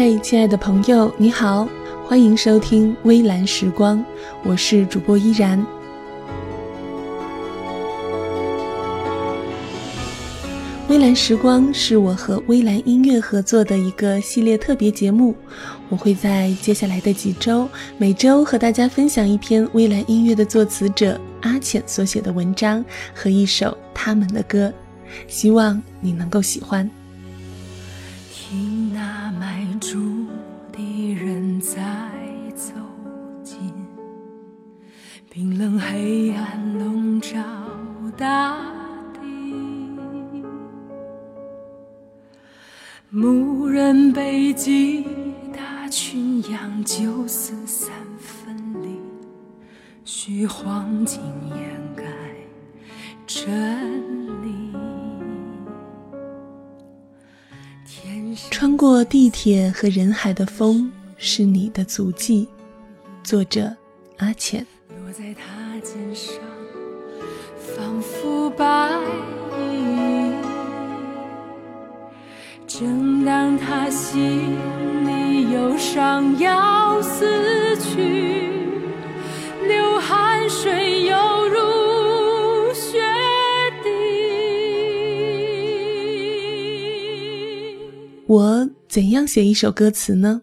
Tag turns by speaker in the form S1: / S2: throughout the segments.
S1: 嗨，亲爱的朋友，你好，欢迎收听微蓝时光，我是主播依然。微蓝时光是我和微蓝音乐合作的一个系列特别节目，我会在接下来的几周，每周和大家分享一篇微蓝音乐的作词者阿浅所写的文章和一首他们的歌，希望你能够喜欢。
S2: 听那迈出的人在走近，冰冷黑暗笼罩大地，牧人背脊大群羊就此三分离，虚晃竟掩盖真。
S1: 过地铁和人海的风是你的足迹，作者阿浅。
S2: 落在他肩上，仿佛白衣。正当他心里忧伤要死去，流汗水犹如血滴。
S1: 我怎样写一首歌词呢？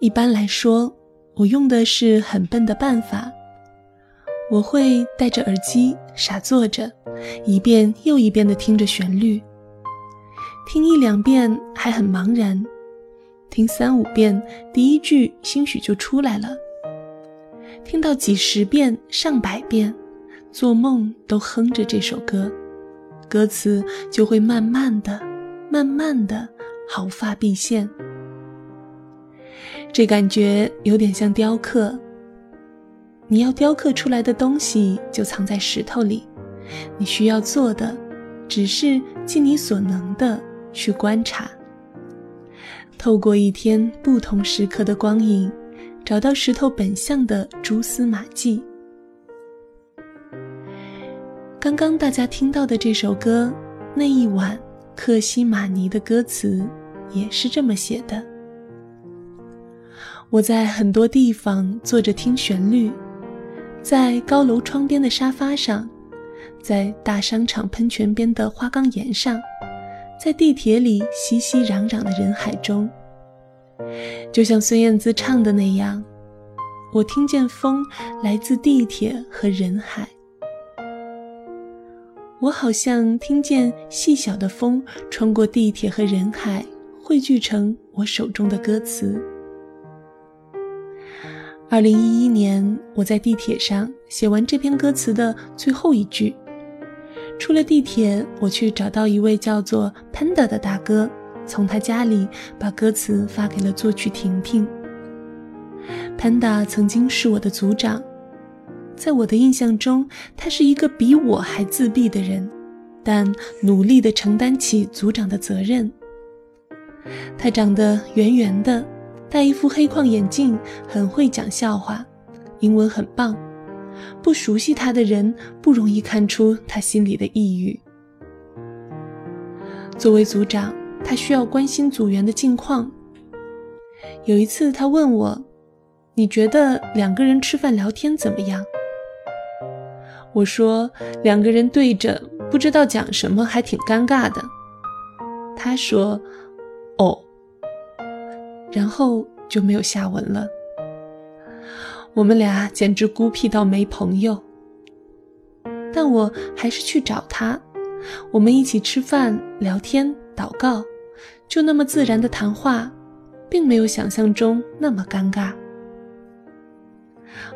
S1: 一般来说，我用的是很笨的办法。我会戴着耳机傻坐着，一遍又一遍地听着旋律。听一两遍还很茫然，听三五遍，第一句兴许就出来了。听到几十遍、上百遍，做梦都哼着这首歌，歌词就会慢慢的、慢慢的毫发毕现。这感觉有点像雕刻。你要雕刻出来的东西就藏在石头里，你需要做的只是尽你所能的。去观察，透过一天不同时刻的光影，找到石头本相的蛛丝马迹。刚刚大家听到的这首歌，那一晚克西玛尼的歌词也是这么写的。我在很多地方坐着听旋律，在高楼窗边的沙发上，在大商场喷泉边的花岗岩上。在地铁里熙熙攘攘的人海中，就像孙燕姿唱的那样，我听见风来自地铁和人海。我好像听见细小的风穿过地铁和人海，汇聚成我手中的歌词。二零一一年，我在地铁上写完这篇歌词的最后一句。出了地铁，我去找到一位叫做 Panda 的大哥，从他家里把歌词发给了作曲婷婷。Panda 曾经是我的组长，在我的印象中，他是一个比我还自闭的人，但努力地承担起组长的责任。他长得圆圆的，戴一副黑框眼镜，很会讲笑话，英文很棒。不熟悉他的人不容易看出他心里的抑郁。作为组长，他需要关心组员的近况。有一次，他问我：“你觉得两个人吃饭聊天怎么样？”我说：“两个人对着不知道讲什么，还挺尴尬的。”他说：“。”然后就没有下文了。我们俩简直孤僻到没朋友，但我还是去找他。我们一起吃饭、聊天、祷告，就那么自然的谈话，并没有想象中那么尴尬。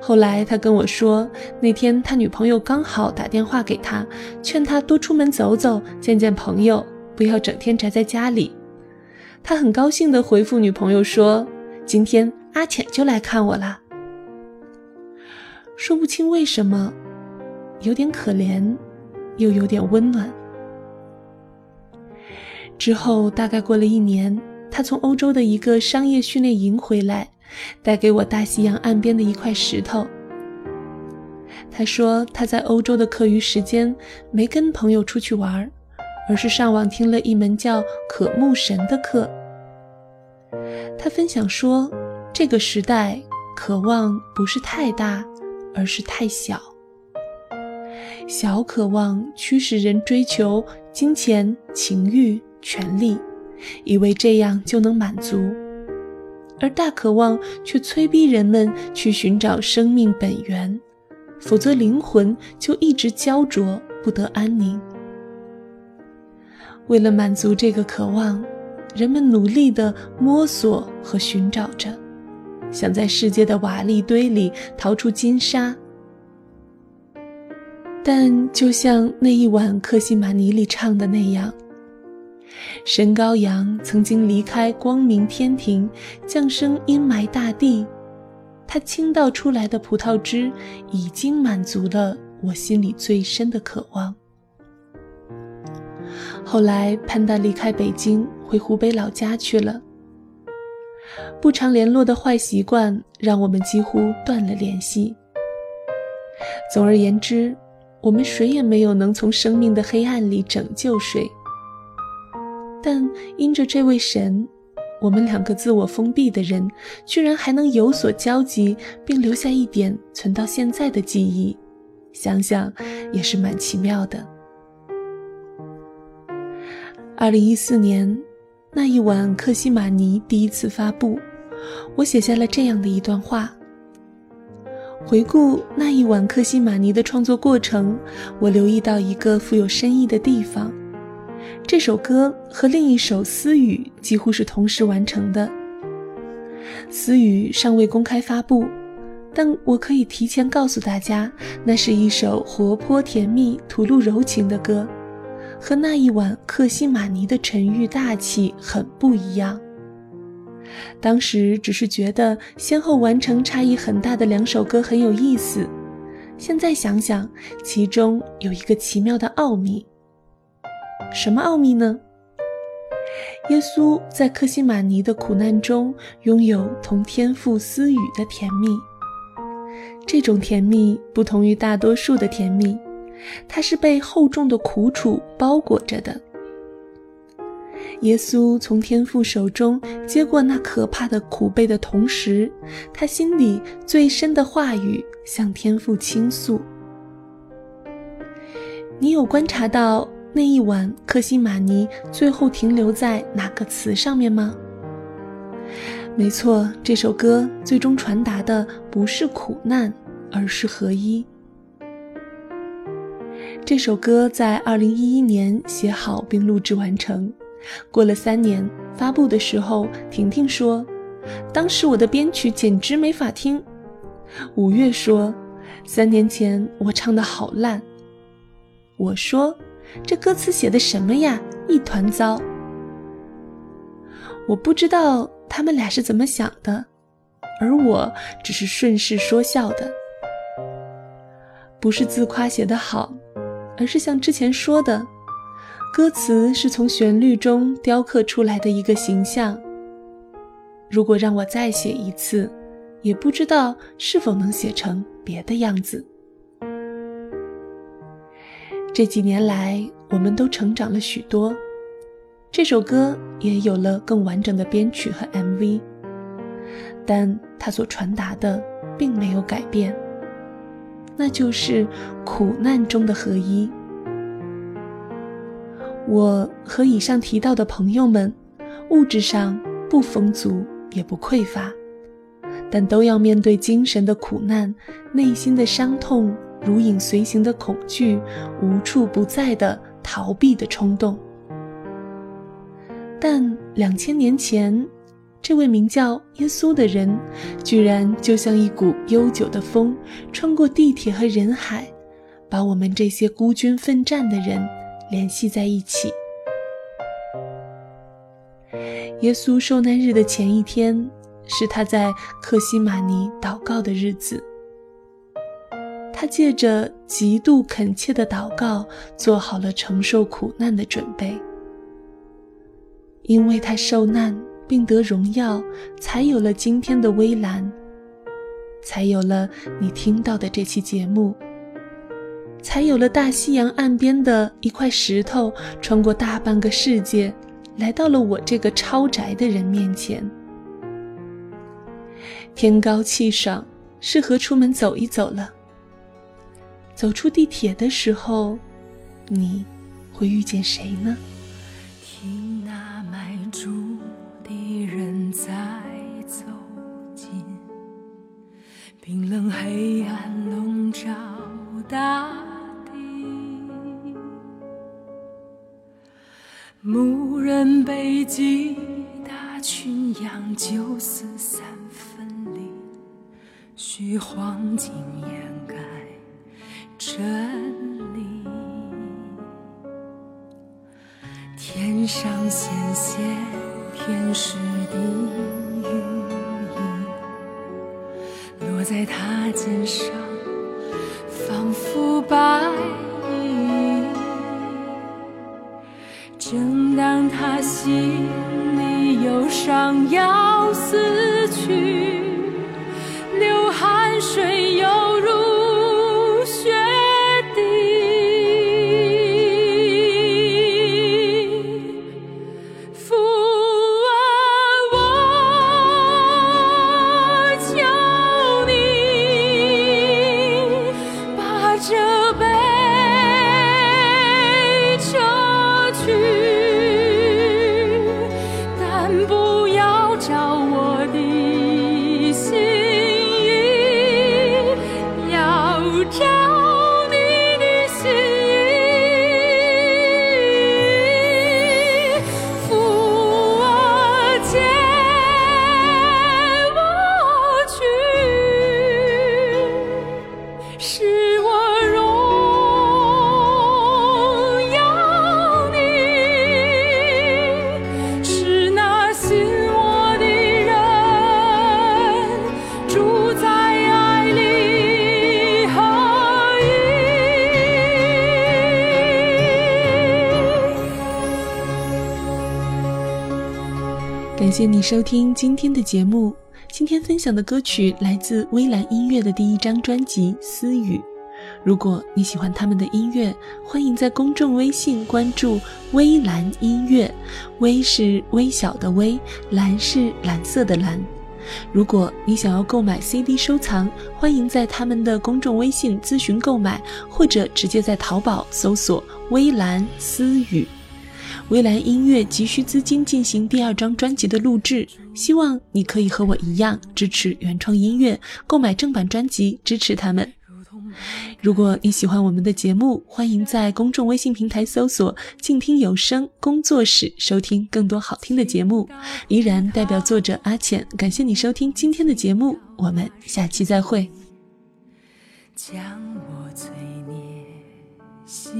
S1: 后来他跟我说，那天他女朋友刚好打电话给他，劝他多出门走走，见见朋友，不要整天宅在家里。他很高兴地回复女朋友说：“今天阿浅就来看我了。”说不清为什么，有点可怜，又有点温暖。之后大概过了一年，他从欧洲的一个商业训练营回来，带给我大西洋岸边的一块石头。他说他在欧洲的课余时间没跟朋友出去玩儿，而是上网听了一门叫“渴慕神”的课。他分享说，这个时代渴望不是太大，而是太小。小渴望驱使人追求金钱、情欲、权力，以为这样就能满足；而大渴望却催逼人们去寻找生命本源，否则灵魂就一直焦灼，不得安宁。为了满足这个渴望，人们努力地摸索和寻找着，想在世界的瓦砾堆里淘出金沙。但就像那一晚克西玛尼里唱的那样，神羔羊曾经离开光明天庭，降生阴霾大地，它倾倒出来的葡萄汁已经满足了我心里最深的渴望。后来潘达离开北京，回湖北老家去了。不常联络的坏习惯让我们几乎断了联系。总而言之。我们谁也没有能从生命的黑暗里拯救谁，但因着这位神，我们两个自我封闭的人，居然还能有所交集，并留下一点存到现在的记忆，想想也是蛮奇妙的。二零一四年那一晚，克西玛尼第一次发布，我写下了这样的一段话。回顾那一晚克西玛尼的创作过程，我留意到一个富有深意的地方。这首歌和另一首《私语》几乎是同时完成的。《私语》尚未公开发布，但我可以提前告诉大家，那是一首活泼甜蜜、吐露柔情的歌，和那一晚克西玛尼的沉郁大气很不一样。当时只是觉得先后完成差异很大的两首歌很有意思，现在想想，其中有一个奇妙的奥秘。什么奥秘呢？耶稣在克西玛尼的苦难中拥有同天父私语的甜蜜，这种甜蜜不同于大多数的甜蜜，它是被厚重的苦楚包裹着的。耶稣从天父手中接过那可怕的苦悲的同时，他心里最深的话语向天父倾诉。你有观察到那一晚克西玛尼最后停留在哪个词上面吗？没错，这首歌最终传达的不是苦难，而是合一。这首歌在二零一一年写好并录制完成。过了三年，发布的时候，婷婷说：“当时我的编曲简直没法听。”五月说：“三年前我唱的好烂。”我说：“这歌词写的什么呀，一团糟。”我不知道他们俩是怎么想的，而我只是顺势说笑的，不是自夸写得好，而是像之前说的。歌词是从旋律中雕刻出来的一个形象。如果让我再写一次，也不知道是否能写成别的样子。这几年来，我们都成长了许多，这首歌也有了更完整的编曲和 MV，但它所传达的并没有改变，那就是苦难中的合一。我和以上提到的朋友们，物质上不丰足也不匮乏，但都要面对精神的苦难、内心的伤痛、如影随形的恐惧、无处不在的逃避的冲动。但两千年前，这位名叫耶稣的人，居然就像一股悠久的风，穿过地铁和人海，把我们这些孤军奋战的人。联系在一起。耶稣受难日的前一天，是他在克西玛尼祷告的日子。他借着极度恳切的祷告，做好了承受苦难的准备。因为他受难并得荣耀，才有了今天的微蓝，才有了你听到的这期节目。才有了大西洋岸边的一块石头，穿过大半个世界，来到了我这个超宅的人面前。天高气爽，适合出门走一走了。走出地铁的时候，你会遇见谁呢？
S2: 冰冷黑暗笼罩大地，牧人背脊大群羊九死三分离，虚晃竟掩盖。真理，天上显现天使的肩上，
S1: 谢谢你收听今天的节目。今天分享的歌曲来自微蓝音乐的第一张专辑《私语》。如果你喜欢他们的音乐，欢迎在公众微信关注“微蓝音乐”。微是微小的微，蓝是蓝色的蓝。如果你想要购买 CD 收藏，欢迎在他们的公众微信咨询购买，或者直接在淘宝搜索“微蓝私语”。微蓝音乐急需资金进行第二张专辑的录制，希望你可以和我一样支持原创音乐，购买正版专辑支持他们。如果你喜欢我们的节目，欢迎在公众微信平台搜索“静听有声工作室”，收听更多好听的节目。依然代表作者阿浅，感谢你收听今天的节目，我们下期再会。
S2: 将我罪孽洗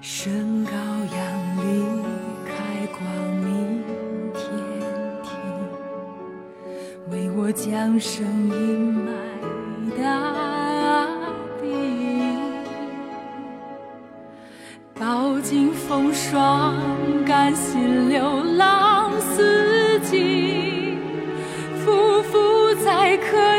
S2: 升高扬力，开光明天庭；为我降声，阴霾大地。饱经风霜，甘心流浪四季，匍匐在可。